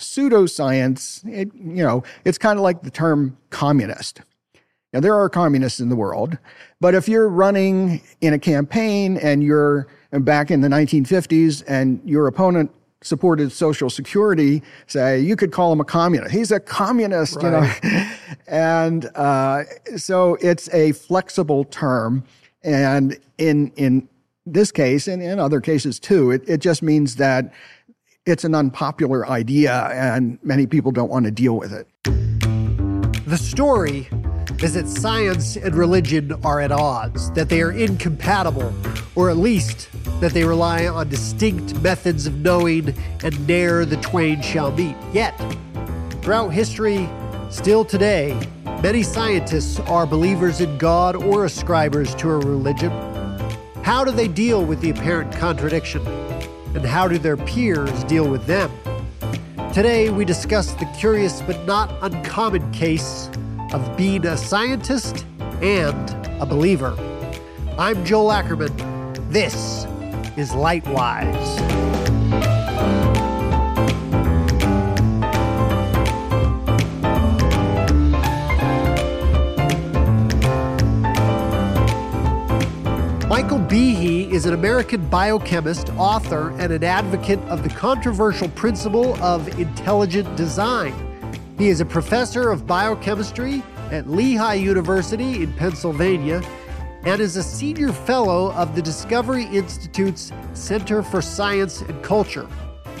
pseudoscience, it, you know, it's kind of like the term communist. Now, there are communists in the world, but if you're running in a campaign and you're back in the 1950s and your opponent supported Social Security, say you could call him a communist. He's a communist, right. you know. and uh, so it's a flexible term, and in in this case and in other cases too, it, it just means that it's an unpopular idea and many people don't want to deal with it. The story is that science and religion are at odds, that they are incompatible, or at least that they rely on distinct methods of knowing and ne'er the twain shall meet. Yet, throughout history, still today, many scientists are believers in God or ascribers to a religion. How do they deal with the apparent contradiction? And how do their peers deal with them? Today, we discuss the curious but not uncommon case of being a scientist and a believer. I'm Joel Ackerman. This is Lightwise. Michael Behe is an American biochemist, author, and an advocate of the controversial principle of intelligent design. He is a professor of biochemistry at Lehigh University in Pennsylvania and is a senior fellow of the Discovery Institute's Center for Science and Culture.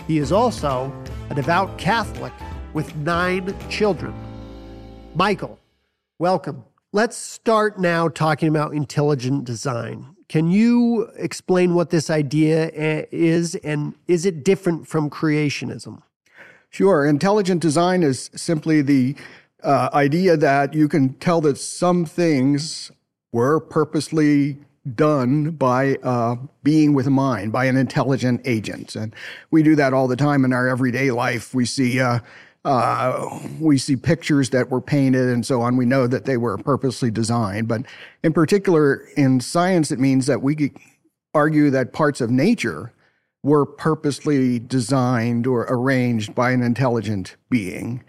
He is also a devout Catholic with nine children. Michael, welcome. Let's start now talking about intelligent design. Can you explain what this idea is and is it different from creationism? Sure. Intelligent design is simply the uh, idea that you can tell that some things were purposely done by uh, being with a mind, by an intelligent agent. And we do that all the time in our everyday life. We see uh, uh, we see pictures that were painted and so on. We know that they were purposely designed. But in particular, in science, it means that we argue that parts of nature were purposely designed or arranged by an intelligent being.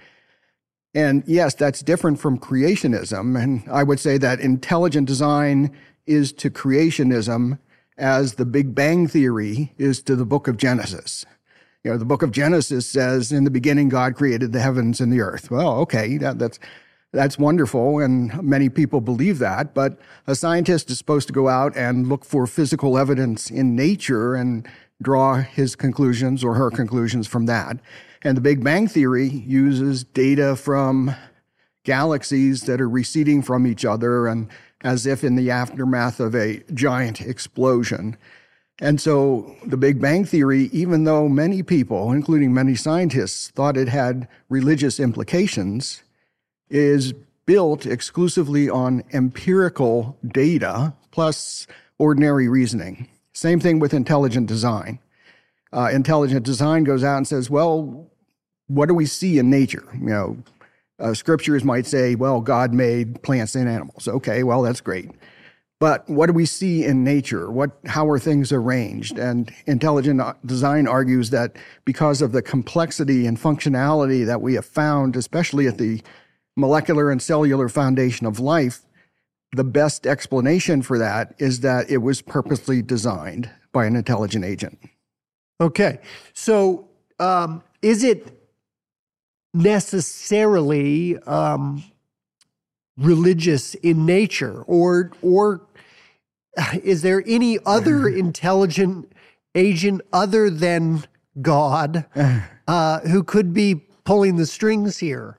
And yes, that's different from creationism. And I would say that intelligent design is to creationism as the Big Bang Theory is to the book of Genesis you know, the book of Genesis says, in the beginning, God created the heavens and the earth. Well, okay, that, that's, that's wonderful, and many people believe that. But a scientist is supposed to go out and look for physical evidence in nature and draw his conclusions or her conclusions from that. And the Big Bang Theory uses data from galaxies that are receding from each other and as if in the aftermath of a giant explosion. And so the Big Bang Theory, even though many people, including many scientists, thought it had religious implications, is built exclusively on empirical data plus ordinary reasoning. Same thing with intelligent design. Uh, intelligent design goes out and says, well, what do we see in nature? You know, uh, scriptures might say, well, God made plants and animals. Okay, well, that's great. But what do we see in nature? What, how are things arranged? And intelligent design argues that because of the complexity and functionality that we have found, especially at the molecular and cellular foundation of life, the best explanation for that is that it was purposely designed by an intelligent agent. Okay. So, um, is it necessarily um, religious in nature, or or is there any other intelligent agent other than God uh, who could be pulling the strings here?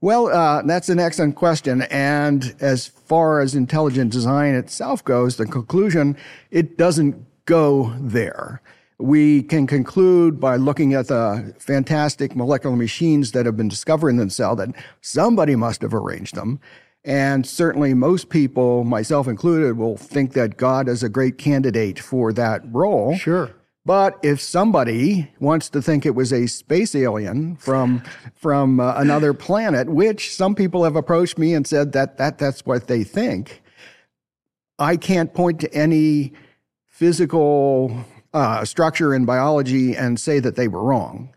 Well, uh, that's an excellent question. And as far as intelligent design itself goes, the conclusion, it doesn't go there. We can conclude by looking at the fantastic molecular machines that have been discovered in the cell that somebody must have arranged them. And certainly, most people, myself included, will think that God is a great candidate for that role. Sure. But if somebody wants to think it was a space alien from from uh, another planet, which some people have approached me and said that that that's what they think, I can't point to any physical uh, structure in biology and say that they were wrong.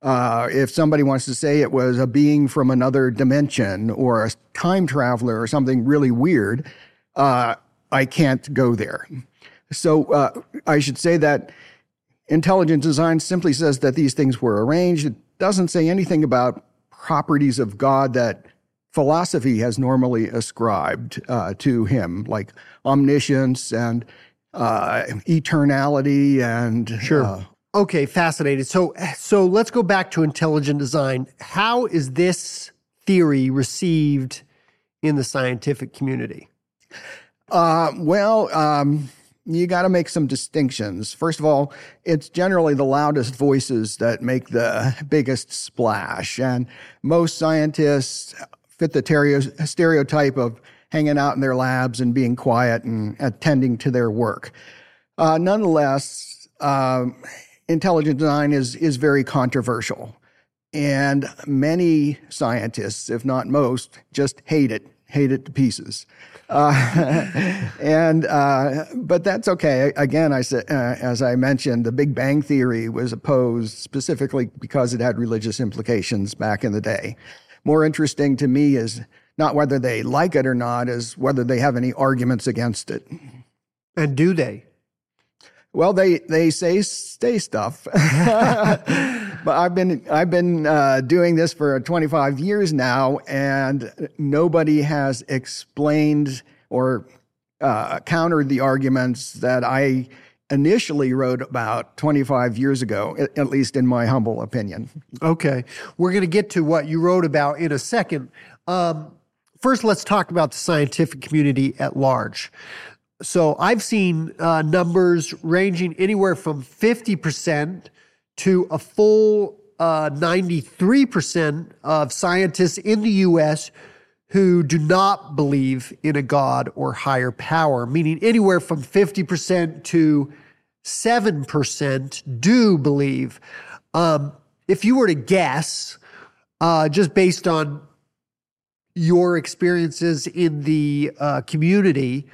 Uh, if somebody wants to say it was a being from another dimension or a time traveler or something really weird, uh, I can't go there. So uh, I should say that intelligent design simply says that these things were arranged. It doesn't say anything about properties of God that philosophy has normally ascribed uh, to him, like omniscience and uh, eternality and Sure. Okay, fascinated. So so let's go back to intelligent design. How is this theory received in the scientific community? Uh, well, um, you got to make some distinctions. First of all, it's generally the loudest voices that make the biggest splash. And most scientists fit the tereo- stereotype of hanging out in their labs and being quiet and attending to their work. Uh, nonetheless, um, intelligent design is, is very controversial. And many scientists, if not most, just hate it, hate it to pieces. Uh, and uh, but that's okay. Again, I said, uh, as I mentioned, the Big Bang theory was opposed specifically because it had religious implications back in the day. More interesting to me is not whether they like it or not, is whether they have any arguments against it. And do they? Well, they they say stay stuff, but I've been I've been uh, doing this for 25 years now, and nobody has explained or uh, countered the arguments that I initially wrote about 25 years ago, at, least in my humble opinion. Okay. We're going to get to what you wrote about in a second. Um, first, let's talk about the scientific community at large. So I've seen uh, numbers ranging anywhere from 50% to a full uh, 93% of scientists in the US who do not believe in a God or higher power, meaning anywhere from 50% to 7% do believe. Um, if you were to guess, uh, just based on your experiences in the uh, community,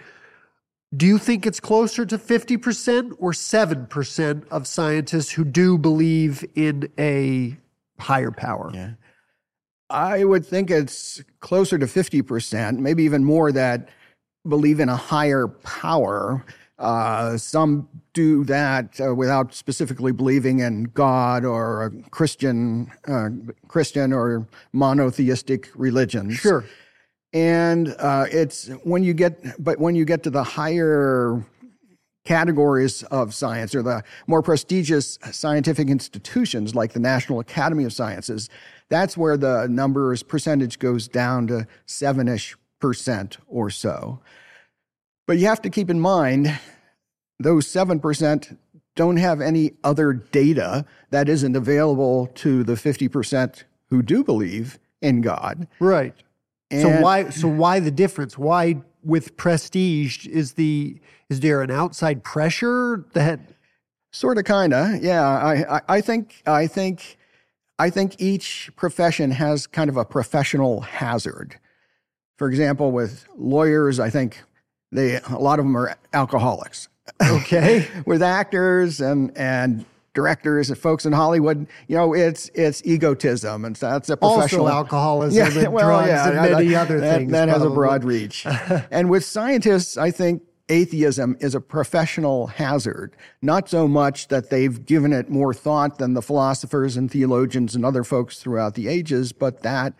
do you think it's closer to 50% or 7% of scientists who do believe in a higher power? Yeah. I would think it's closer to 50%, maybe even more that believe in a higher power. Uh, some do that uh, without specifically believing in God or a Christian, uh, Christian or monotheistic religions. Sure. And uh, it's when you get, but when you get to the higher categories of science or the more prestigious scientific institutions like the National Academy of Sciences, that's where the numbers percentage goes down to seven ish percent or so. But you have to keep in mind those 7% don't have any other data that isn't available to the 50% who do believe in God. Right. So why so why the difference? Why with prestige is the is there an outside pressure that Sort of, kind of, yeah. I, I, I think, I think, I think each profession has kind of a professional hazard. For example, with lawyers, I think they a lot of them are alcoholics. okay? with actors and and directors and folks in Hollywood, you know, it's it's egotism, and so that's a professional also alcoholism and drugs and that- many other that, things. That has a broad reach. and with scientists, I think atheism is a professional hazard. Not so much that they've given it more thought than the philosophers and theologians and other folks throughout the ages, but that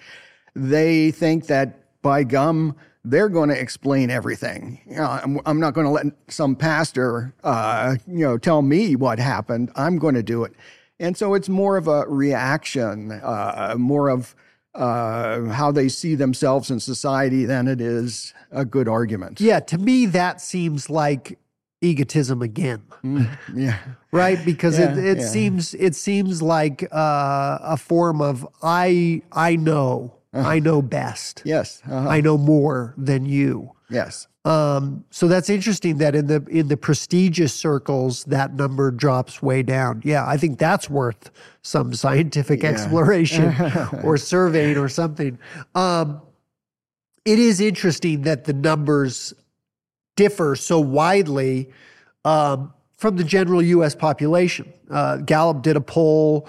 they think that by gum, they're going to explain everything. You know, I'm, I'm not going to let some pastor, uh, you know, tell me what happened. I'm going to do it. And so it's more of a reaction, uh, more of uh, how they see themselves in society than it is a good argument. Yeah, to me that seems like egotism again. Yeah. Right? Because it, Yeah, it yeah. seems it seems like uh, a form of I I know. I know best. Yes. Uh-huh. I know more than you. yes. Um, so that's interesting that in the in the prestigious circles that number drops way down. Yeah, I think that's worth some scientific exploration or surveying or something. Um, it is interesting that the numbers differ so widely um, from the general U.S. population. Uh, Gallup did a poll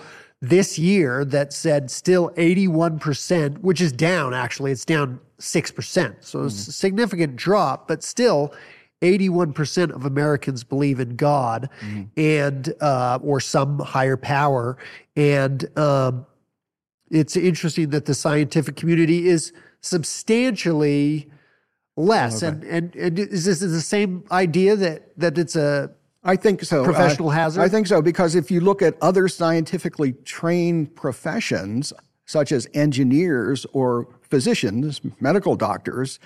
this year that said still 81%, which is down actually, it's down 6%. So mm-hmm. it's a significant drop, but still 81% of Americans believe in God mm-hmm. and uh, or some higher power. And um, it's interesting that the scientific community is substantially less. Okay. And, and, and is this the same idea that that it's a I think so. Professional uh, hazard? I think so, because if you look at other scientifically trained professions, such as engineers or physicians, medical doctors,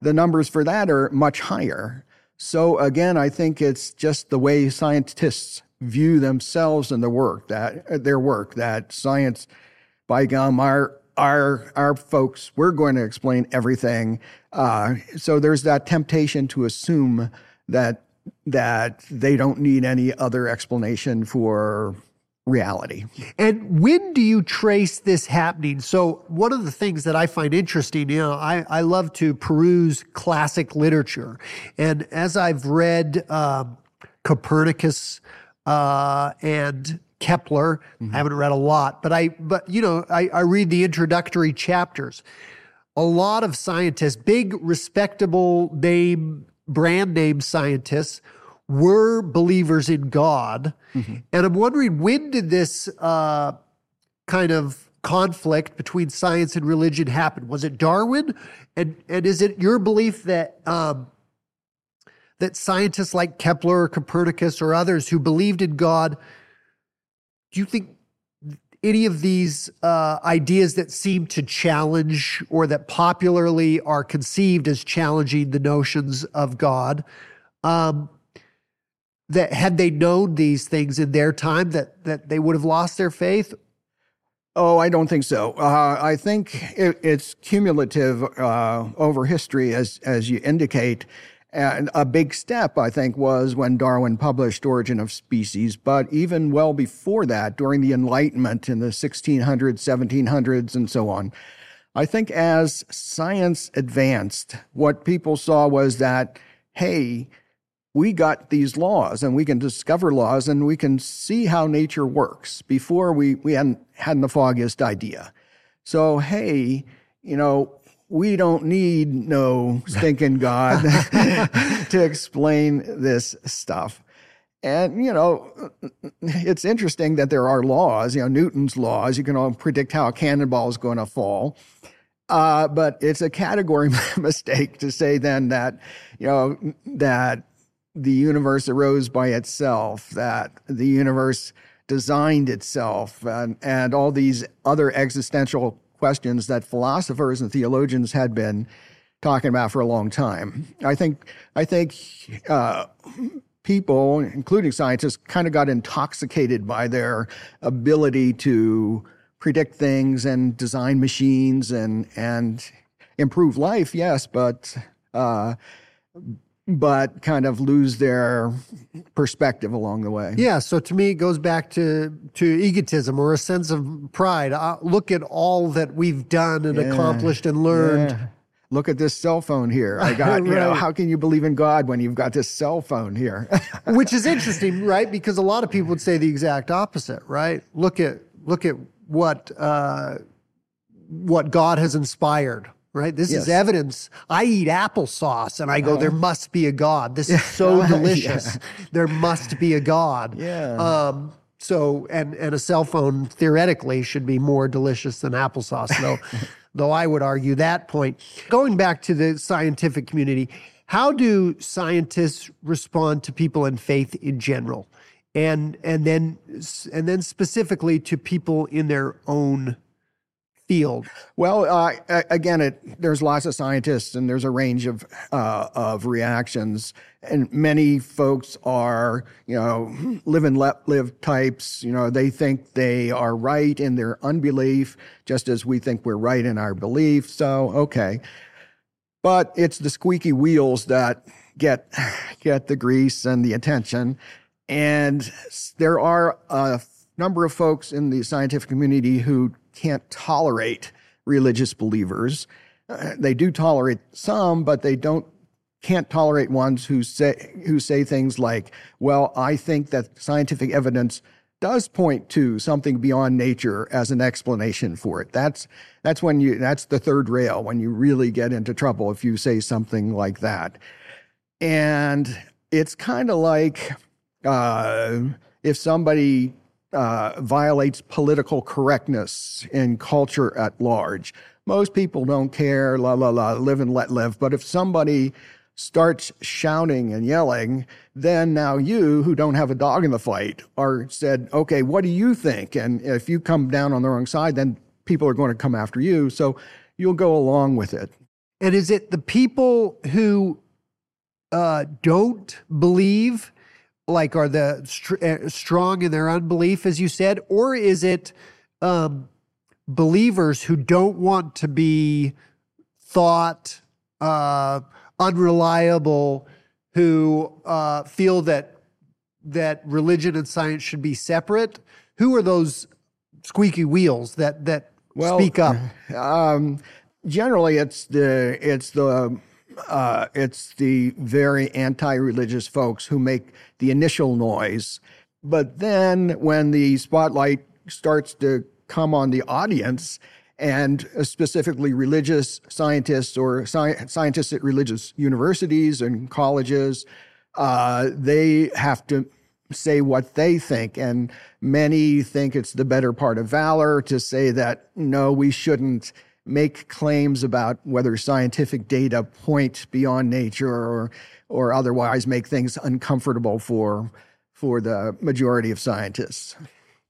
the numbers for that are much higher. So again, I think it's just the way scientists view themselves and the work that their work that science, by gum, our our our folks, we're going to explain everything. Uh, so there's that temptation to assume that that they don't need any other explanation for reality. And when do you trace this happening? So, one of the things that I find interesting, you know, I, I love to peruse classic literature. And as I've read um, Copernicus uh, and Kepler, mm-hmm. I haven't read a lot, but I, but you know, I, I read the introductory chapters. A lot of scientists, big respectable name, brand name scientists, were believers in God. Mm-hmm. And I'm wondering when did this uh, kind of conflict between science and religion happen? Was it Darwin? And and is it your belief that um, that scientists like Kepler or Copernicus or others who believed in God, do you think any of these uh, ideas that seem to challenge or that popularly are conceived as challenging the notions of God, um, that had they known these things in their time that that they would have lost their faith Oh, I don't think so. Uh, I think it, it's cumulative uh, over history, as as you indicate. And a big step, I think, was when Darwin published Origin of Species. But even well before that, during the Enlightenment in the 1600s, 1700s, and so on, I think as science advanced, what people saw was that, hey, we got these laws and we can discover laws and we can see how nature works. Before we, we hadn't, hadn't the foggiest idea. So, hey, you know, we don't need no stinking God to explain this stuff. And, you know, it's interesting that there are laws, you know, Newton's laws. You can all predict how a cannonball is going to fall. Uh, but it's a category mistake to say then that, you know, that the universe arose by itself, that the universe designed itself, and, and all these other existential questions that philosophers and theologians had been talking about for a long time. I think I think uh, people, including scientists, kind of got intoxicated by their ability to predict things and design machines and and improve life. Yes, but uh, but kind of lose their perspective along the way. Yeah, so to me, it goes back to to egotism or a sense of pride. Uh, look at all that we've done and yeah. accomplished and learned. Yeah. Look at this cell phone here. I got, right. you know, how can you believe in God when you've got this cell phone here? Which is interesting, right? Because a lot of people would say the exact opposite, right? Look at look at what uh, what God has inspired right? This yes. is evidence. I eat applesauce and I go, uh, there must be a God. This is so delicious. yeah. There must be a God. Yeah. Um, so, and, and a cell phone theoretically should be more delicious than applesauce, though, though I would argue that point. Going back to the scientific community, how do scientists respond to people in faith in general? And, and then, and then specifically to people in their own field? Well, uh, again, it, there's lots of scientists and there's a range of uh, of reactions, and many folks are, you know, live and let live types. You know, they think they are right in their unbelief, just as we think we're right in our belief. So, okay, but it's the squeaky wheels that get get the grease and the attention, and there are a number of folks in the scientific community who can't tolerate religious believers. Uh, they do tolerate some, but they don't can't tolerate ones who say who say things like, "Well, I think that scientific evidence does point to something beyond nature as an explanation for it. That's that's when you that's the third rail when you really get into trouble if you say something like that. And it's kind of like uh, if somebody uh, violates political correctness in culture at large. Most people don't care, la la la, live and let live. But if somebody starts shouting and yelling, then now you, who don't have a dog in the fight, are said, okay, what do you think? And if you come down on the wrong side, then people are going to come after you. So you'll go along with it. And is it the people who uh, don't believe, like are the str- uh, strong in their unbelief, as you said, or is it um, believers who don't want to be thought uh, unreliable, who uh, feel that that religion and science should be separate? Who are those squeaky wheels that that well, speak up? Um, generally, it's the it's the uh, it's the very anti-religious folks who make the initial noise. But then, when the spotlight starts to come on the audience, and specifically religious scientists or sci- scientists at religious universities and colleges, uh, they have to say what they think. And many think it's the better part of valor to say that, no, we shouldn't make claims about whether scientific data point beyond nature or, or otherwise make things uncomfortable for, for the majority of scientists.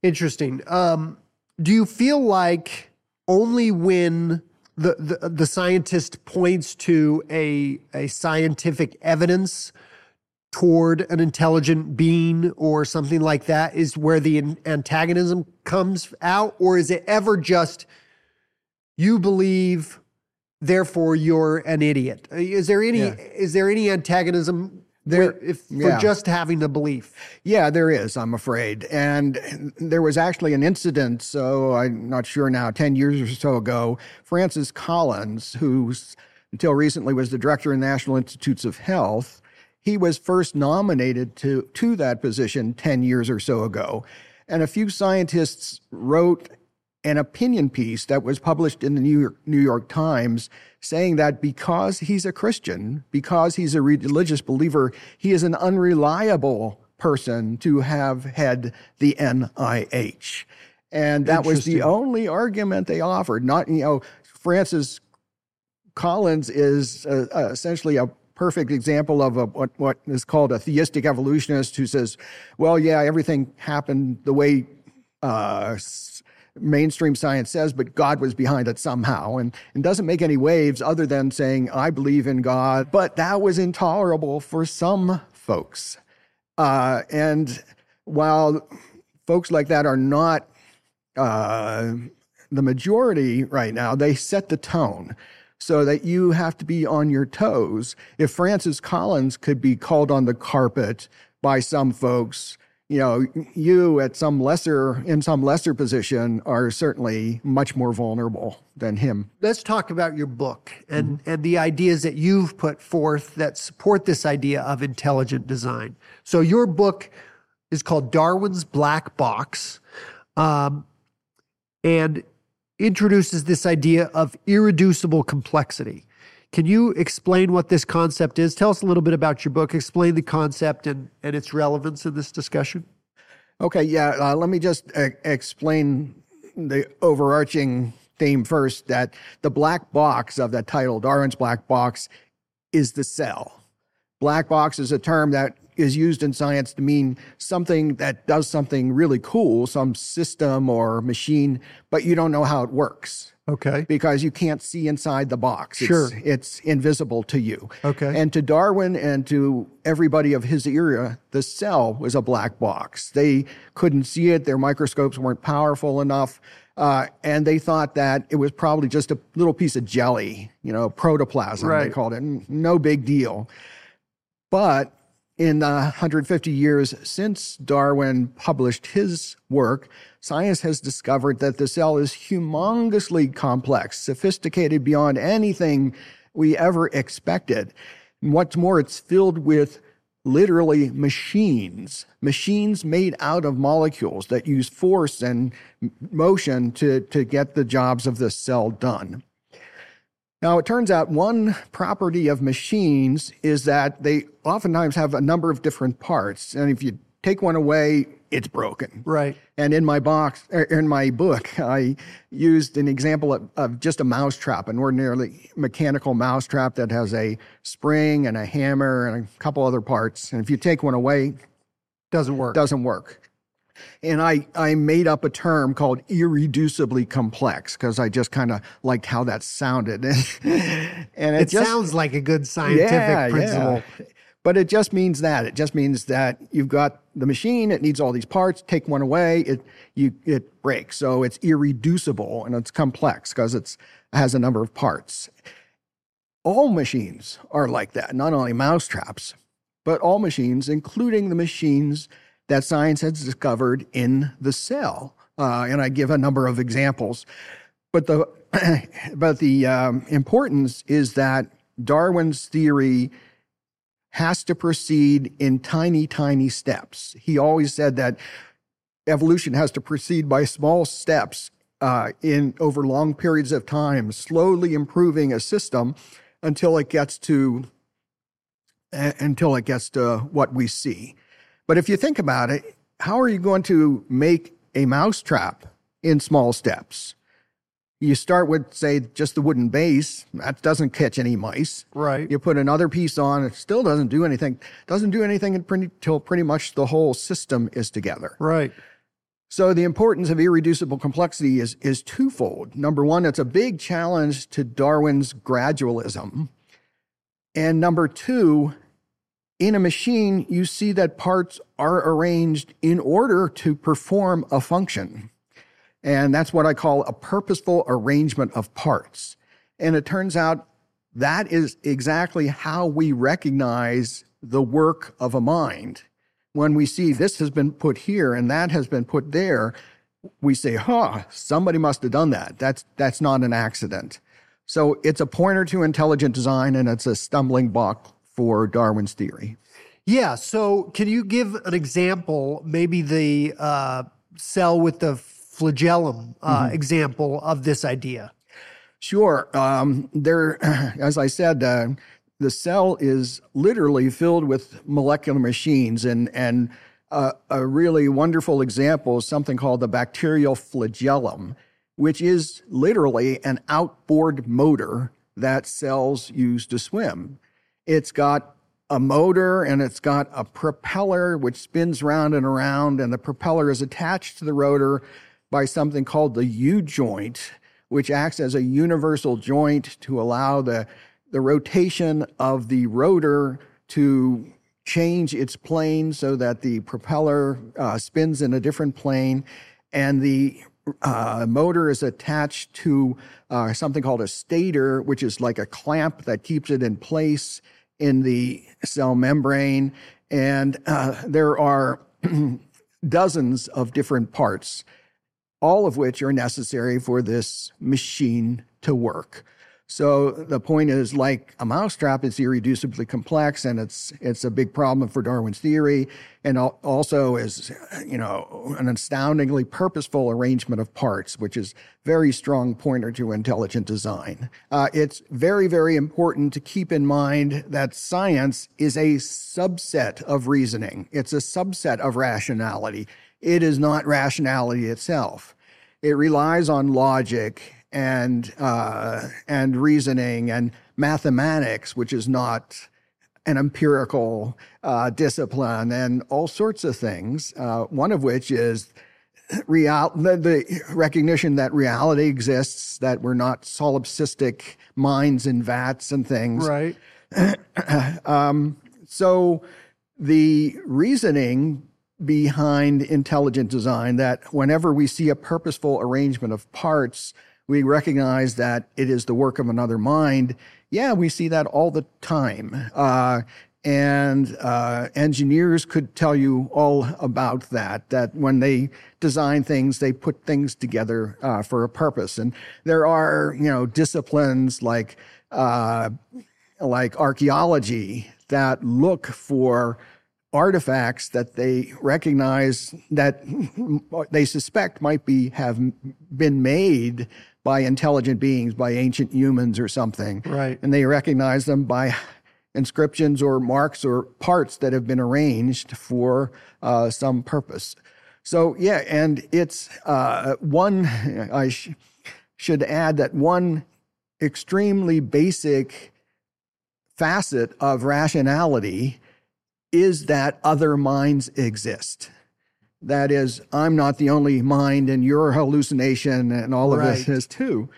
Interesting. Um, do you feel like only when the, the, the scientist points to a, a scientific evidence toward an intelligent being or something like that is where the antagonism comes out? Or is it ever just you believe, therefore you're an idiot? Uh, is there any yeah. is there any antagonism there if, yeah. for just having the belief. Yeah, there is, I'm afraid. And there was actually an incident, so I'm not sure now, 10 years or so ago, Francis Collins, who until recently was the director of National Institutes of Health, he was first nominated to, to that position 10 years or so ago. And a few scientists wrote an opinion piece that was published in the New York, New York Times saying that because he's a Christian, because he's a religious believer, he is an unreliable person to have had the NIH. And that was the only argument they offered. Not, you know, Francis Collins is uh, uh, essentially a perfect example of a, what, what is called a theistic evolutionist who says, well, yeah, everything happened the way uh, mainstream science says, but God was behind it somehow, and, and doesn't make any waves other than saying, I believe in God. But that was intolerable for some folks. Uh, and while folks like that are not uh, the majority right now, they set the tone so that you have to be on your toes. If Francis Collins could be called on the carpet by some folks, you know, you at some lesser in some lesser position are certainly much more vulnerable than him. Let's talk about your book and mm-hmm. and the ideas that you've put forth that support this idea of intelligent design. So your book is called Darwin's Black Box, um, and introduces this idea of irreducible complexity. Can you explain what this concept is? Tell us a little bit about your book. Explain the concept and, and its relevance in this discussion. Okay, yeah. Uh, let me just uh, explain the overarching theme first that the black box of that title, Darwin's Black Box, is the cell. Black box is a term that is used in science to mean something that does something really cool, some system or machine, but you don't know how it works. Okay. Because you can't see inside the box. Sure. It's, it's invisible to you. Okay. And to Darwin and to everybody of his era, the cell was a black box. They couldn't see it. Their microscopes weren't powerful enough. Uh, and they thought that it was probably just a little piece of jelly, you know, protoplasm, right. they called it. No big deal. But in the 150 years since Darwin published his work, science has discovered that the cell is humongously complex, sophisticated beyond anything we ever expected. And what's more, it's filled with literally machines, machines made out of molecules that use force and motion to, to get the jobs of the cell done. Now, it turns out one property of machines is that they oftentimes have a number of different parts. And if you take one away, it's broken. Right. And in my box, er, in my book, I used an example of, of just a mousetrap, an ordinarily mechanical mousetrap that has a spring and a hammer and a couple other parts. And if you take one away, doesn't work. Doesn't work and I, I made up a term called irreducibly complex because I just kind of liked how that sounded. and it, it just, sounds like a good scientific yeah, principle. Yeah. But it just means that. It just means that you've got the machine, it needs all these parts, take one away, it you it breaks. So it's irreducible and it's complex because it's it has a number of parts. All machines are like that, not only mousetraps, but all machines, including the machines that science has discovered in the cell. Uh, and I give a number of examples. But the, but the um, importance is that Darwin's theory has to proceed in tiny, tiny steps. He always said that evolution has to proceed by small steps uh, in over long periods of time, slowly improving a system until it gets to uh, until it gets to what we see. But if you think about it, how are you going to make a mousetrap in small steps? You start with, say, just the wooden base. That doesn't catch any mice. Right. You put another piece on. It still doesn't do anything. Doesn't do anything until pretty much the whole system is together. Right. So the importance of irreducible complexity is is twofold. Number one, it's a big challenge to Darwin's gradualism. And number two, in a machine, you see that parts are arranged in order to perform a function. And that's what I call a purposeful arrangement of parts. And it turns out that is exactly how we recognize the work of a mind. When we see this has been put here and that has been put there, we say, huh, somebody must have done that. That's, that's not an accident. So it's a pointer to intelligent design and it's a stumbling block for Darwin's theory. Yeah. So, can you give an example, maybe the uh, cell with the flagellum uh, mm-hmm. example of this idea? Sure. Um, there, as I said, uh, the cell is literally filled with molecular machines, and and uh, a really wonderful example is something called the bacterial flagellum, which is literally an outboard motor that cells use to swim. It's got a motor and it's got a propeller which spins round and around, and the propeller is attached to the rotor by something called the U joint, which acts as a universal joint to allow the, the rotation of the rotor to change its plane so that the propeller uh, spins in a different plane. And the uh, motor is attached to uh, something called a stator, which is like a clamp that keeps it in place in the cell membrane. And uh, there are dozens of different parts, all of which are necessary for this machine to work. So the point is, like a mousetrap, it's irreducibly complex, and it's it's a big problem for Darwin's theory, and also is you know an astoundingly purposeful arrangement of parts, which is very strong pointer to intelligent design. Uh, it's very very important to keep in mind that science is a subset of reasoning. It's a subset of rationality. It is not rationality itself. It relies on logic and uh, and reasoning and mathematics, which is not an empirical uh, discipline, and all sorts of things. Uh, one of which is real the, the, recognition that reality exists, that we're not solipsistic minds in vats and things. Right. um, so the reasoning behind intelligent design that whenever we see a purposeful arrangement of parts we recognize that it is the work of another mind. Yeah, we see that all the time. Uh, and uh, engineers could tell you all about that. That when they design things, they put things together uh, for a purpose. And there are, you know, disciplines like uh, like archaeology that look for artifacts that they recognize that they suspect might be have been made by intelligent beings, by ancient humans or something. Right. And they recognize them by inscriptions or marks or parts that have been arranged for uh, some purpose. So yeah, and it's uh, one. I sh- should add that one extremely basic facet of rationality is that other minds exist. That is, I'm not the only mind, and your hallucination, and all of Right. this is too.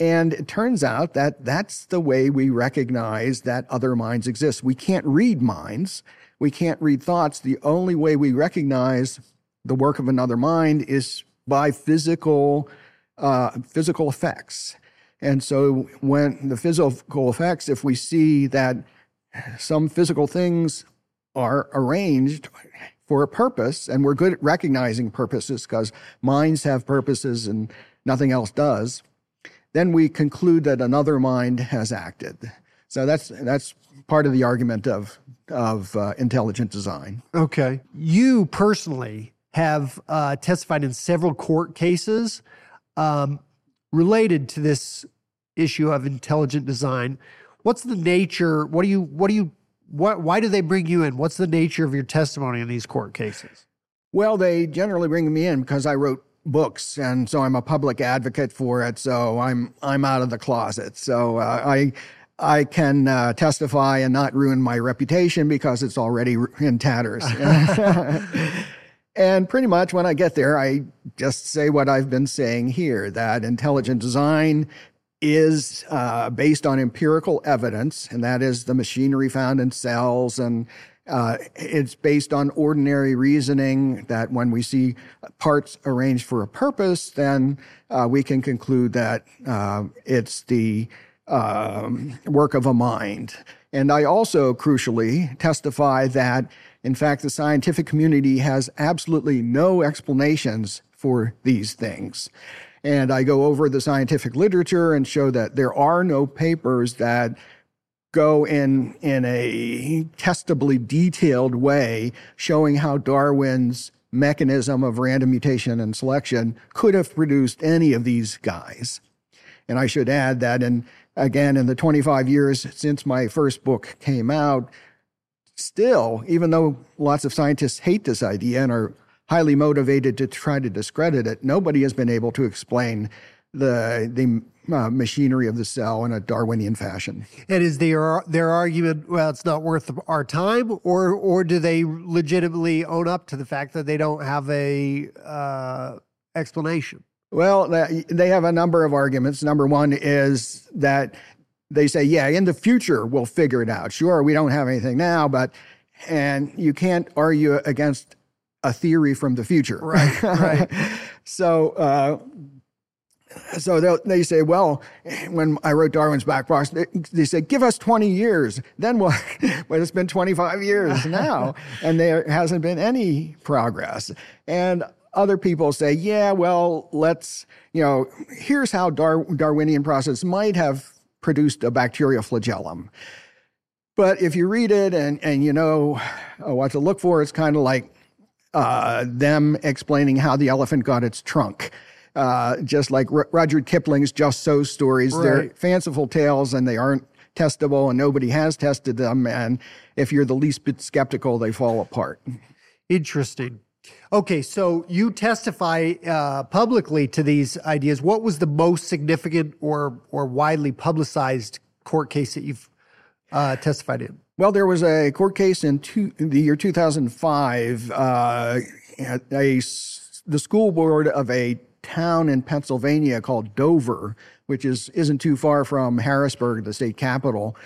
And it turns out that that's the way we recognize that other minds exist. We can't read minds, we can't read thoughts. The only way we recognize the work of another mind is by physical uh, physical effects. And so, when the physical effects, if we see that some physical things are arranged for a purpose, and we're good at recognizing purposes because minds have purposes and nothing else does, then we conclude that another mind has acted. So that's that's part of the argument of of uh, intelligent design. Okay. You personally have uh, testified in several court cases um, related to this issue of intelligent design. What's the nature? What do you? What do you? What? Why do they bring you in? What's the nature of your testimony in these court cases? Well, they generally bring me in because I wrote books, and so I'm a public advocate for it. So I'm I'm out of the closet. So uh, I I can uh, testify and not ruin my reputation because it's already in tatters. and pretty much when I get there, I just say what I've been saying here: that intelligent design is uh, based on empirical evidence, and that is the machinery found in cells and uh, it's based on ordinary reasoning that when we see parts arranged for a purpose, then uh, we can conclude that uh, it's the um, work of a mind. And I also crucially testify that, in fact, the scientific community has absolutely no explanations for these things. And I go over the scientific literature and show that there are no papers that go in in a testably detailed way showing how Darwin's mechanism of random mutation and selection could have produced any of these guys. And I should add that in again in the 25 years since my first book came out still even though lots of scientists hate this idea and are highly motivated to try to discredit it nobody has been able to explain the the uh, machinery of the cell in a Darwinian fashion. And is their their argument well, it's not worth our time, or or do they legitimately own up to the fact that they don't have a uh, explanation? Well, they have a number of arguments. Number one is that they say, yeah, in the future we'll figure it out. Sure, we don't have anything now, but and you can't argue against a theory from the future, right? Right. so. Uh, so they say, well, when I wrote Darwin's Black Box, they, they said, give us 20 years. Then what? well, it's been 25 years now, and there hasn't been any progress. And other people say, yeah, well, let's, you know, here's how Dar- Darwinian process might have produced a bacterial flagellum. But if you read it and, and you know uh, what to look for, it's kind of like uh, them explaining how the elephant got its trunk. Uh, just like R- Roger Kipling's Just So stories. Right. They're fanciful tales and they aren't testable and nobody has tested them. And if you're the least bit skeptical, they fall apart. Interesting. Okay, so you testify uh, publicly to these ideas. What was the most significant or or widely publicized court case that you've uh, testified in? Well, there was a court case in, two, in the year 2005. Uh, a, the school board of a town in Pennsylvania called Dover, which is isn't too far from Harrisburg, the state capital.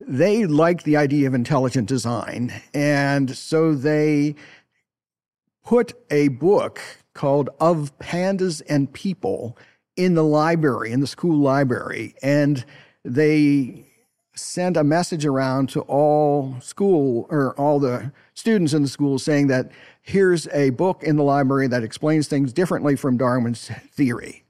They liked the idea of intelligent design, and so they put a book called Of Pandas and People in the library, in the school library, and they sent a message around to all school or all the students in the school saying that here's a book in the library that explains things differently from Darwin's theory.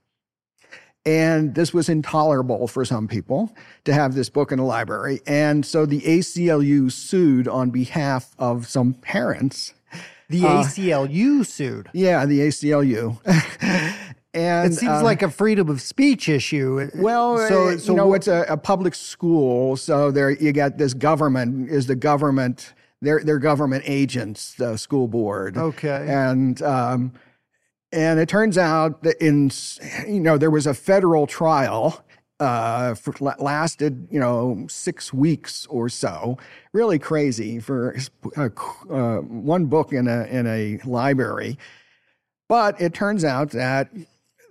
And this was intolerable for some people to have this book in the library. And so the ACLU sued on behalf of some parents. The uh, ACLU sued. Yeah, the ACLU. and it seems uh, like a freedom of speech issue. Well, so, so you know, it's a, a, public school, so there you got this government is the government. They're they're government agents, the school board. Okay, and um, and it turns out that in, you know, there was a federal trial uh, for, lasted, you know, six weeks or so. Really crazy for uh, uh, one book in a in a library. But it turns out that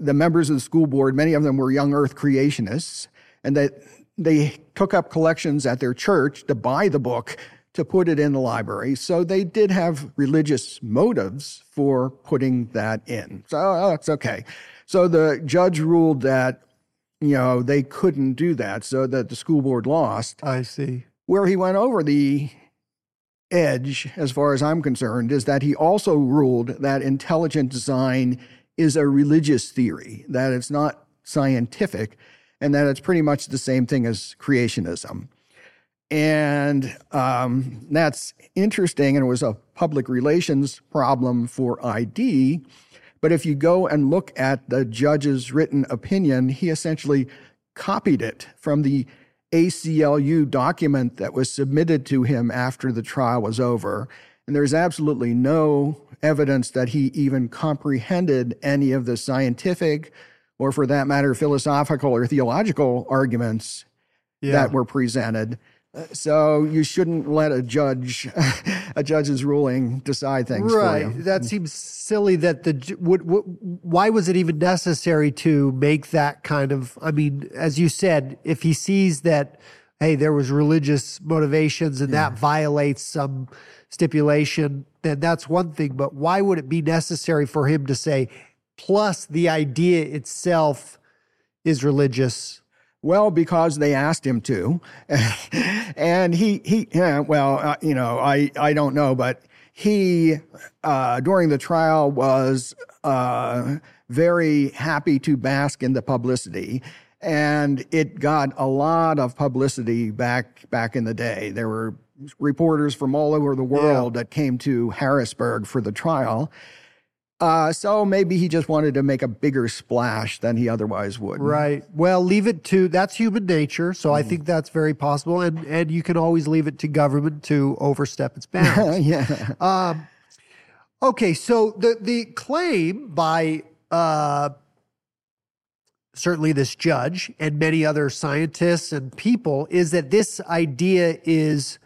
the members of the school board, many of them were young Earth creationists, and that they took up collections at their church to buy the book to put it in the library. So they did have religious motives for putting that in. So oh, that's okay. So the judge ruled that, you know, they couldn't do that, so that the school board lost. I see. Where he went over the edge, as far as I'm concerned, is that he also ruled that intelligent design is a religious theory, that it's not scientific, and that it's pretty much the same thing as creationism. And um, that's interesting. And it was a public relations problem for ID. But if you go and look at the judge's written opinion, he essentially copied it from the ACLU document that was submitted to him after the trial was over. And there's absolutely no evidence that he even comprehended any of the scientific, or for that matter, philosophical or theological arguments yeah. that were presented. Uh, so you shouldn't let a judge, a judge's ruling, decide things right. That mm. seems silly. That the would, why was it even necessary to make that kind of? I mean, as you said, if he sees that, hey, there was religious motivations and yeah. that violates some stipulation, then that's one thing. But why would it be necessary for him to say, plus the idea itself is religious? Well, because they asked him to, and he he yeah, well, uh, you know, I I don't know, but he uh, during the trial was uh, very happy to bask in the publicity, and it got a lot of publicity back back in the day. There were reporters from all over the world yeah. that came to Harrisburg for the trial uh, so maybe he just wanted to make a bigger splash than he otherwise would. Right. Well, leave it to that's human nature. So mm. I think that's very possible, and and you can always leave it to government to overstep its bounds. yeah. Um, okay. So the the claim by uh, certainly this judge and many other scientists and people is that this idea is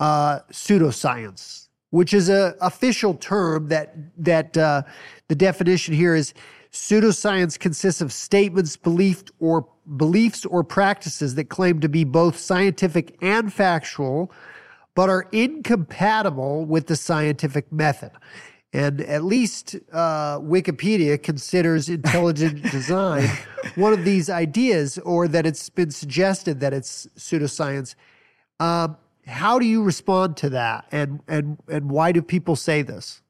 uh, pseudoscience which is a official term that that uh, the definition here is pseudoscience consists of statements, belief, or beliefs or practices that claim to be both scientific and factual, but are incompatible with the scientific method. And at least uh, Wikipedia considers intelligent design one of these ideas, or that it's been suggested that it's pseudoscience. Um, how do you respond to that, and and and why do people say this?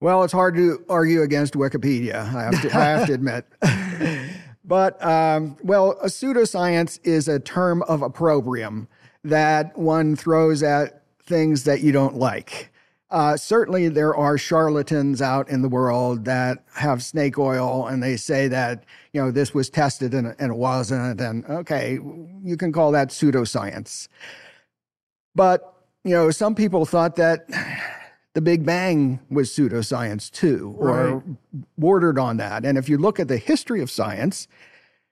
Well, it's hard to argue against Wikipedia. I have to, I have to admit. but um, well, a pseudoscience is a term of opprobrium that one throws at things that you don't like. Uh, certainly, there are charlatans out in the world that have snake oil and they say that, you know, this was tested and, and it wasn't. And okay, you can call that pseudoscience. But, you know, some people thought that the Big Bang was pseudoscience too, or right. bordered on that. And if you look at the history of science,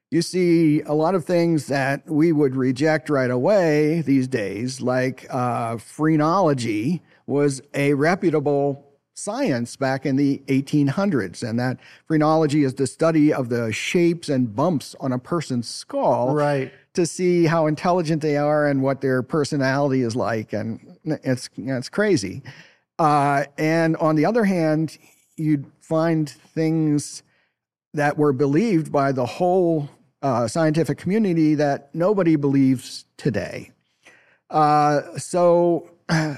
you see a lot of things that we would reject right away these days, like uh, phrenology was a reputable science back in the 1800s. And that phrenology is the study of the shapes and bumps on a person's skull. Right to see how intelligent they are and what their personality is like, and it's it's crazy. Uh, and on the other hand, you'd find things that were believed by the whole uh, scientific community that nobody believes today. Uh, so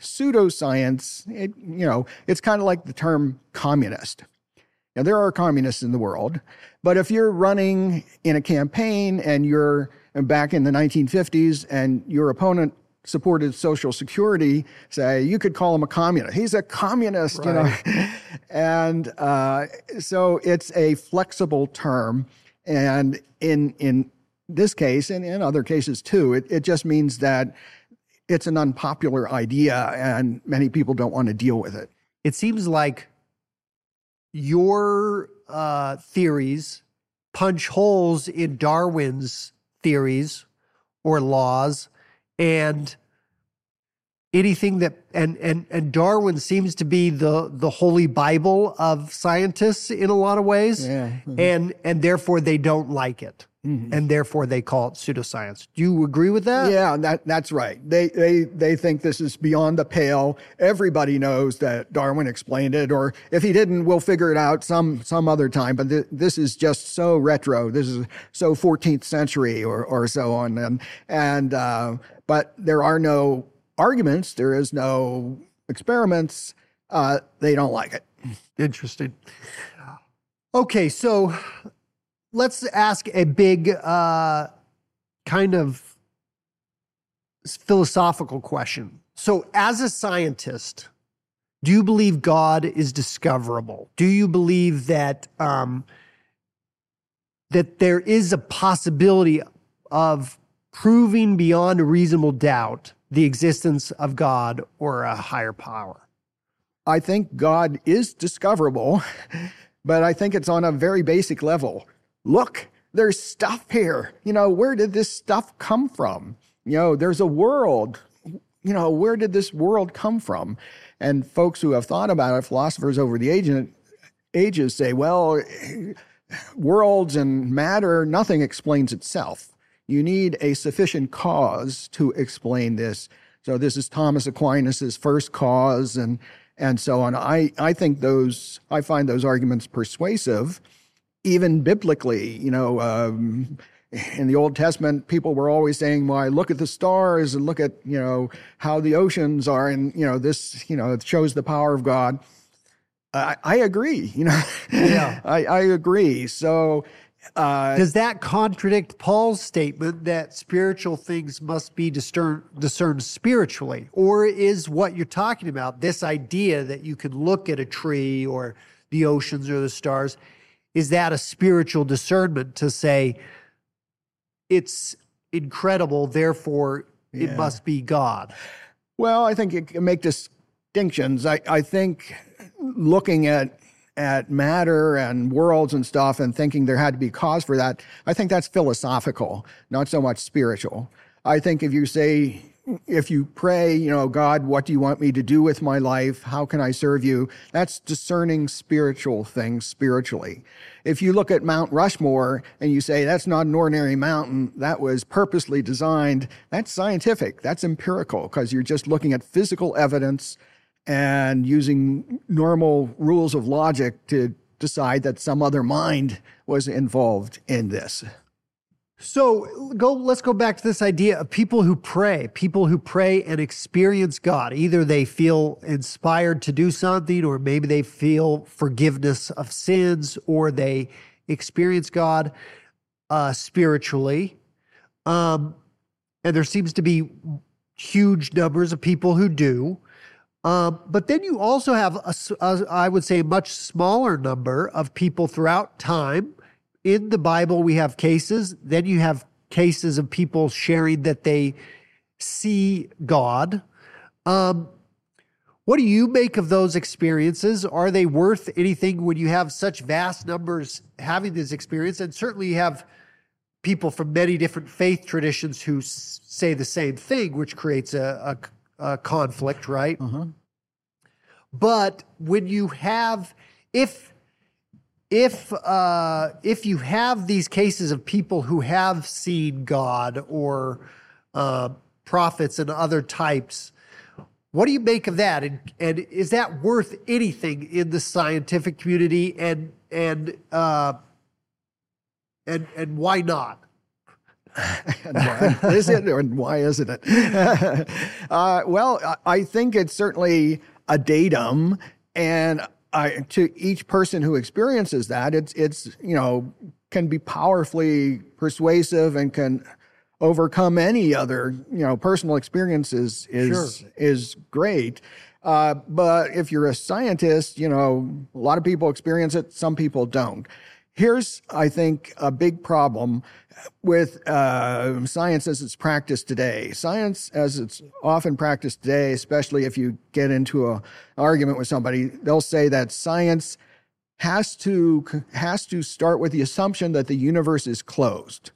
pseudoscience, it, you know, it's kind of like the term communist. Now, there are communists in the world, But if you're running in a campaign and you're back in the 1950s and your opponent supported Social Security, say you could call him a communist. He's a communist, right. you know. and uh, so it's a flexible term, and in in this case and in other cases too, it, it just means that it's an unpopular idea and many people don't want to deal with it. It seems like your uh, theories punch holes in Darwin's theories or laws and anything that and and and Darwin seems to be the the holy bible of scientists in a lot of ways. Yeah. mm-hmm. and and therefore they don't like it. Mm-hmm. and therefore they call it pseudoscience. Do you agree with that? Yeah that that's right. They they they think this is beyond the pale. Everybody knows that Darwin explained it or if he didn't we'll figure it out some some other time. But th- this is just so retro. This is so 14th century or or so on. And and uh, but there are no arguments, there is no experiments. Uh, they don't like it. Interesting. Okay, so let's ask a big uh, kind of philosophical question. So, as a scientist, do you believe God is discoverable? Do you believe that um, that there is a possibility of proving beyond a reasonable doubt the existence of God or a higher power? I think God is discoverable, but I think it's on a very basic level. Look, there's stuff here. You know, where did this stuff come from? You know, there's a world. You know, where did this world come from? And folks who have thought about it, philosophers over the age, ages say, well, worlds and matter, nothing explains itself you need a sufficient cause to explain this. So this is Thomas Aquinas's first cause and and so on. I, I think those I find those arguments persuasive, even biblically. You know, um, in the Old Testament, people were always saying, "Why, look at the stars and look at you know how the oceans are," and you know this you know it shows the power of God. I, I agree. You know, yeah, I, I agree. So uh, Does that contradict Paul's statement that spiritual things must be discern, discerned spiritually? Or is what you're talking about, this idea that you can look at a tree or the oceans or the stars, is that a spiritual discernment to say it's incredible, therefore yeah. it must be God? Well, I think you can make distinctions. I, I think looking at at matter and worlds and stuff and thinking there had to be cause for that, I think that's philosophical, not so much spiritual. I think if you say, if you pray, you know, God, what do you want me to do with my life? How can I serve you? That's discerning spiritual things spiritually. If you look at Mount Rushmore and you say, that's not an ordinary mountain, that was purposely designed, that's scientific, that's empirical, because you're just looking at physical evidence and using normal rules of logic to decide that some other mind was involved in this. So go let's go back to this idea of people who pray, people who pray and experience God. Either they feel inspired to do something or maybe they feel forgiveness of sins or they experience God uh, spiritually. Um, and there seems to be huge numbers of people who do. Um, but then you also have, a, a, I would say, a much smaller number of people throughout time. In the Bible, we have cases. Then you have cases of people sharing that they see God. Um, what do you make of those experiences? Are they worth anything when you have such vast numbers having this experience? And certainly you have people from many different faith traditions who s- say the same thing, which creates a, a uh, conflict, right? Uh-huh. But when you have, if if uh, if you have these cases of people who have seen God or uh, prophets and other types, what do you make of that? And and is that worth anything in the scientific community? And and uh, and and why not? why is it and why isn't it? uh, well, I think it's certainly a datum, and I, to each person who experiences that, it's it's you know can be powerfully persuasive and can overcome any other you know personal experiences is Sure. is great. Uh, but if you're a scientist, you know a lot of people experience it, some people don't. Here's, I think, a big problem with uh, science as it's practiced today. Science as it's often practiced today, especially if you get into a argument with somebody, they'll say that science has to has to start with the assumption that the universe is closed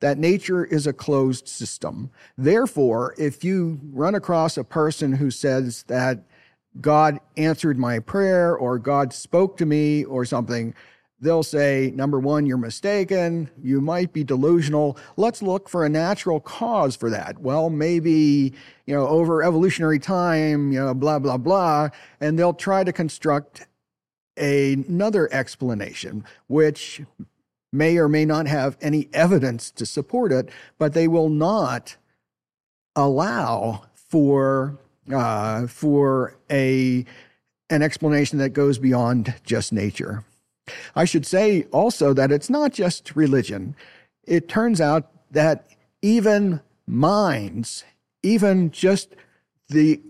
that nature is a closed system. Therefore, if you run across a person who says that God answered my prayer or God spoke to me or something, they'll say, number one, you're mistaken. You might be delusional. Let's look for a natural cause for that. Well, maybe, you know, over evolutionary time, you know, blah, blah, blah. And they'll try to construct another explanation, which may or may not have any evidence to support it, but they will not allow for uh, for a an explanation that goes beyond just nature. I should say also that it's not just religion. It turns out that even minds, even just the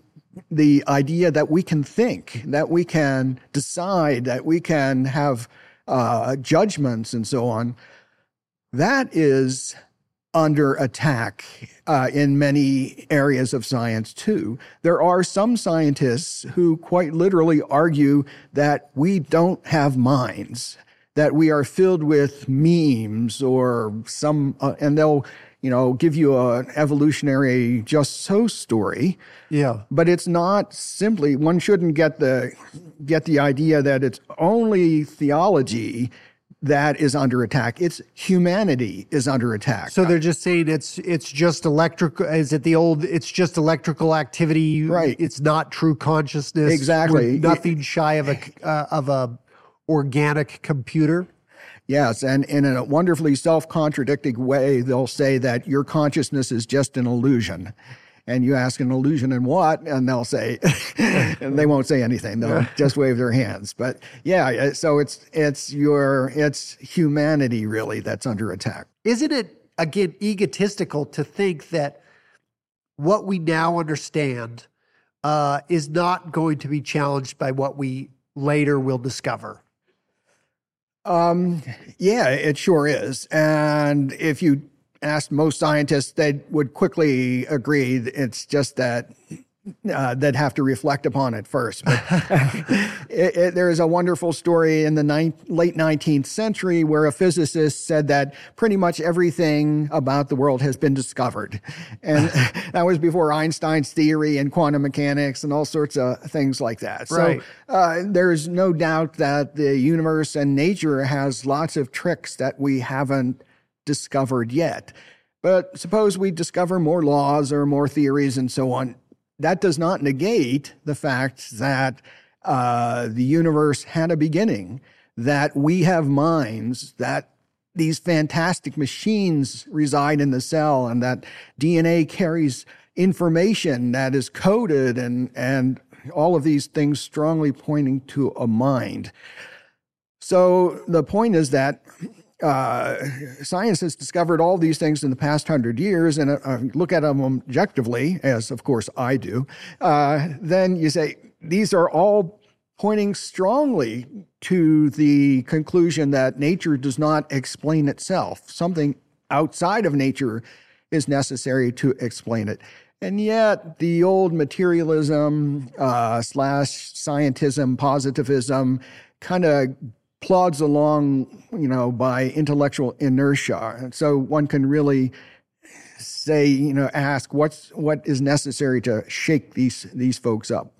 the idea that we can think, that we can decide, that we can have uh, judgments and so on, that is under attack uh, in many areas of science too. There are some scientists who quite literally argue that we don't have minds, that we are filled with memes or some, uh, and they'll you know give you an evolutionary just so story Yeah. but it's not simply one shouldn't get the get the idea that it's only theology that is under attack it's humanity is under attack So they're just saying it's it's just electrical. Is it the old? It's just electrical activity. Right. It's not true consciousness. Exactly. We're nothing shy of a uh, of a organic computer. yes and in a wonderfully self-contradicting way they'll say that your consciousness is just an illusion and you ask an illusion in what and they'll say and they won't say anything they'll just wave their hands but yeah so it's it's your it's humanity really that's under attack Isn't it again egotistical to think that what we now understand uh, is not going to be challenged by what we later will discover? Um, yeah, it sure is. And if you asked most scientists, they would quickly agree. It's just that uh, they'd have to reflect upon it first. But it, it, there is a wonderful story in the late 19th century where a physicist said that pretty much everything about the world has been discovered. And that was before Einstein's theory and quantum mechanics and all sorts of things like that. Right. So uh, there's no doubt that the universe and nature has lots of tricks that we haven't discovered yet. But suppose we discover more laws or more theories and so on. That does not negate the fact that uh, the universe had a beginning, that we have minds, that these fantastic machines reside in the cell, and that DNA carries information that is coded and, and all of these things strongly pointing to a mind. So the point is that uh, science has discovered all these things in the past hundred years, and uh, look at them objectively, as of course I do. Uh, then you say these are all pointing strongly to the conclusion that nature does not explain itself. Something outside of nature is necessary to explain it. And yet, the old materialism uh, slash scientism, positivism kind of plods along, you know, by intellectual inertia. And so one can really say, you know, ask what's what is necessary to shake these these folks up.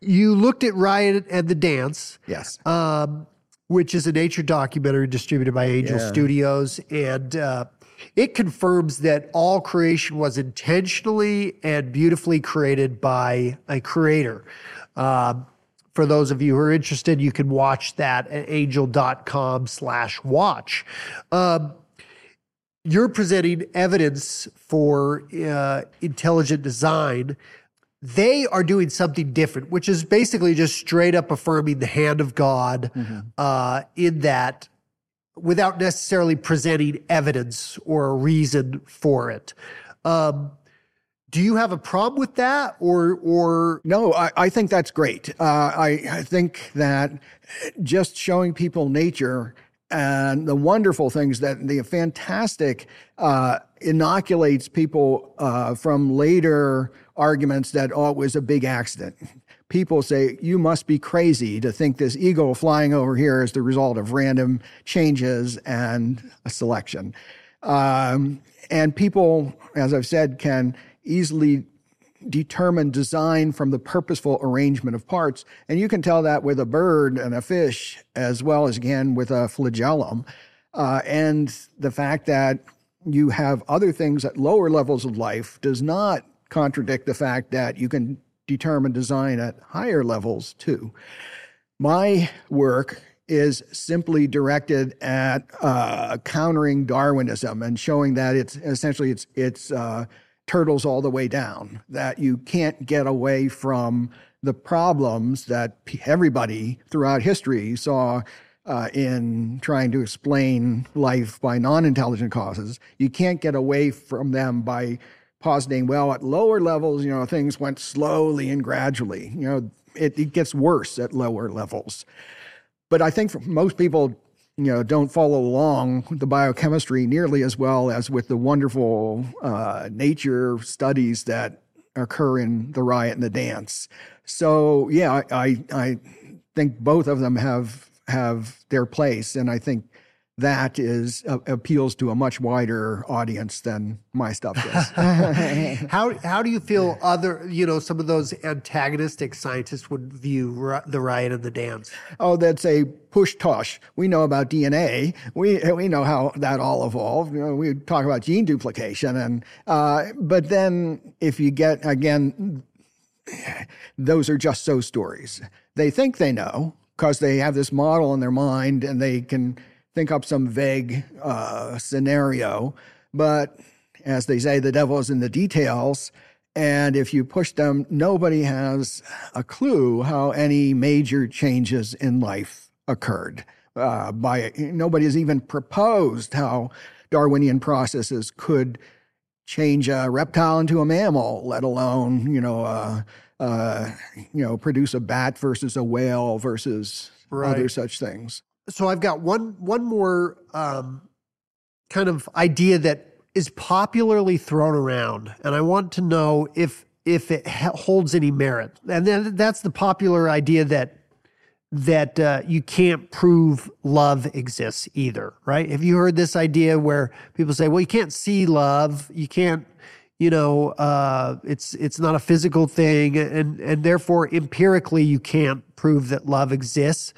You looked at Riot and the Dance, Yes. um, which is a nature documentary distributed by Angel Yeah. Studios, and uh, it confirms that all creation was intentionally and beautifully created by a creator. Um, for those of you who are interested, you can watch that at angel.com slash watch. Um, you're presenting evidence for uh, intelligent design. They are doing something different, which is basically just straight up affirming the hand of God uh, in that without necessarily presenting evidence or a reason for it. Um, do you have a problem with that or or? No i, I think that's great. Uh, I, I think that just showing people nature and the wonderful things that the fantastic uh, inoculates people uh, from later arguments that oh it was a big accident. People say you must be crazy to think this eagle flying over here is the result of random changes and a selection. Um, and people as i've said can easily determine design from the purposeful arrangement of parts. And you can tell that with a bird and a fish, as well as again with a flagellum. Uh, and the fact that you have other things at lower levels of life does not contradict the fact that you can determine design at higher levels too. My work is simply directed at uh, countering Darwinism and showing that it's essentially it's it's uh, turtles all the way down, that you can't get away from the problems that everybody throughout history saw uh, in trying to explain life by non intelligent causes. You can't get away from them by positing, well, at lower levels, you know, things went slowly and gradually. You know, it, it gets worse at lower levels. But I think most people you know, don't follow along the biochemistry nearly as well as with the wonderful uh, nature studies that occur in the riot and the dance. So yeah, I I think both of them have have their place, and I think that is uh, appeals to a much wider audience than my stuff does. how how do you feel other you know some of those antagonistic scientists would view the riot and the dance? Oh, that's a push tush. We know about DNA. We we know how that all evolved. You know, we talk about gene duplication, and uh, but then if you get again, those are just so stories. They think they know because they have this model in their mind, and they can think up some vague uh, scenario. But as they say, the devil is in the details. And if you push them, nobody has a clue how any major changes in life occurred. Uh, by nobody has even proposed how Darwinian processes could change a reptile into a mammal, let alone you know uh, uh, you know produce a bat versus a whale versus right. other such things so I've got one one more um, kind of idea that is popularly thrown around, and I want to know if if it holds any merit. And then that's the popular idea that that uh, you can't prove love exists either, right? Have you heard this idea where people say, "Well, you can't see love, you can't." You know, uh, it's it's not a physical thing, and and therefore empirically you can't prove that love exists.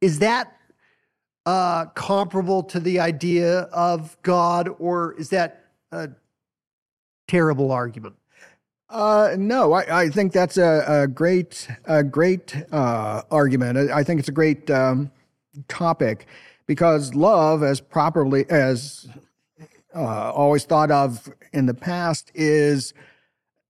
Is that uh, comparable to the idea of God, or is that a terrible argument? Uh, no, I, I, think that's a, a great, a great uh, argument. I, think it's a great um, topic because love, as properly as uh, always thought of in the past, is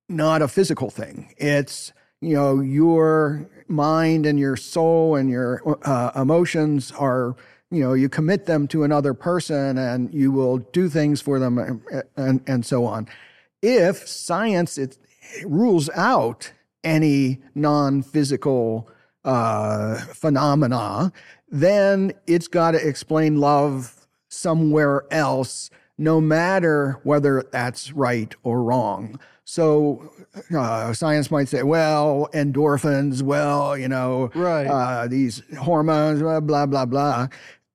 not a physical thing. It's you know your mind and your soul and your uh, emotions are you know you commit them to another person and you will do things for them and and, and so on if science it, rules out any non-physical uh, phenomena then it's got to explain love somewhere else no matter whether that's right or wrong so uh, science might say, well, endorphins, well, you know, right. Uh, these hormones, blah, blah, blah.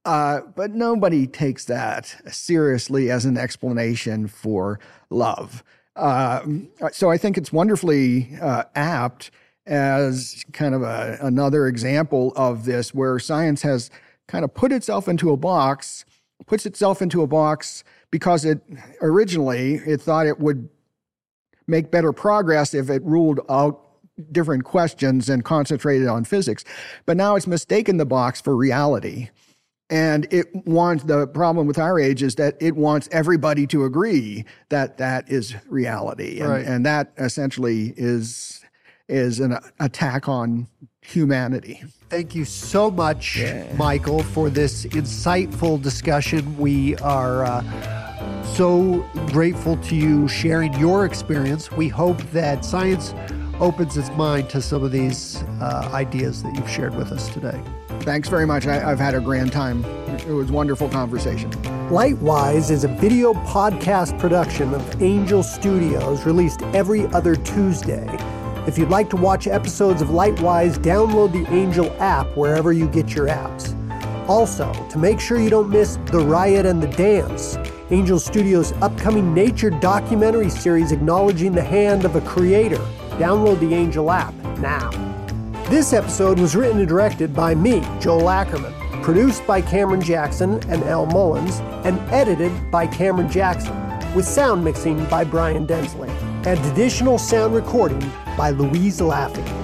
Uh, but nobody takes that seriously as an explanation for love. Uh, so I think it's wonderfully uh, apt as kind of a, another example of this, where science has kind of put itself into a box, puts itself into a box because it originally it thought it would make better progress if it ruled out different questions and concentrated on physics. But now it's mistaken the box for reality. And it wants the problem with our age is that it wants everybody to agree that that is reality. And, right. and that essentially is is an attack on humanity. Thank you so much, yeah. Michael, for this insightful discussion. We are uh, so grateful to you sharing your experience. We hope that science opens its mind to some of these uh, ideas that you've shared with us today. Thanks very much. I, have had a grand time. It was wonderful conversation. Lightwise is a video podcast production of Angel Studios released every other Tuesday. If you'd like to watch episodes of Lightwise, download the Angel app wherever you get your apps. Also, to make sure you don't miss The Riot and the Dance, Angel Studios' upcoming nature documentary series acknowledging the hand of a creator. Download the Angel app now. This episode was written and directed by me, Joel Ackerman, produced by Cameron Jackson and Al Mullins, and edited by Cameron Jackson, with sound mixing by Brian Densley, and additional sound recording by Louise Laffey.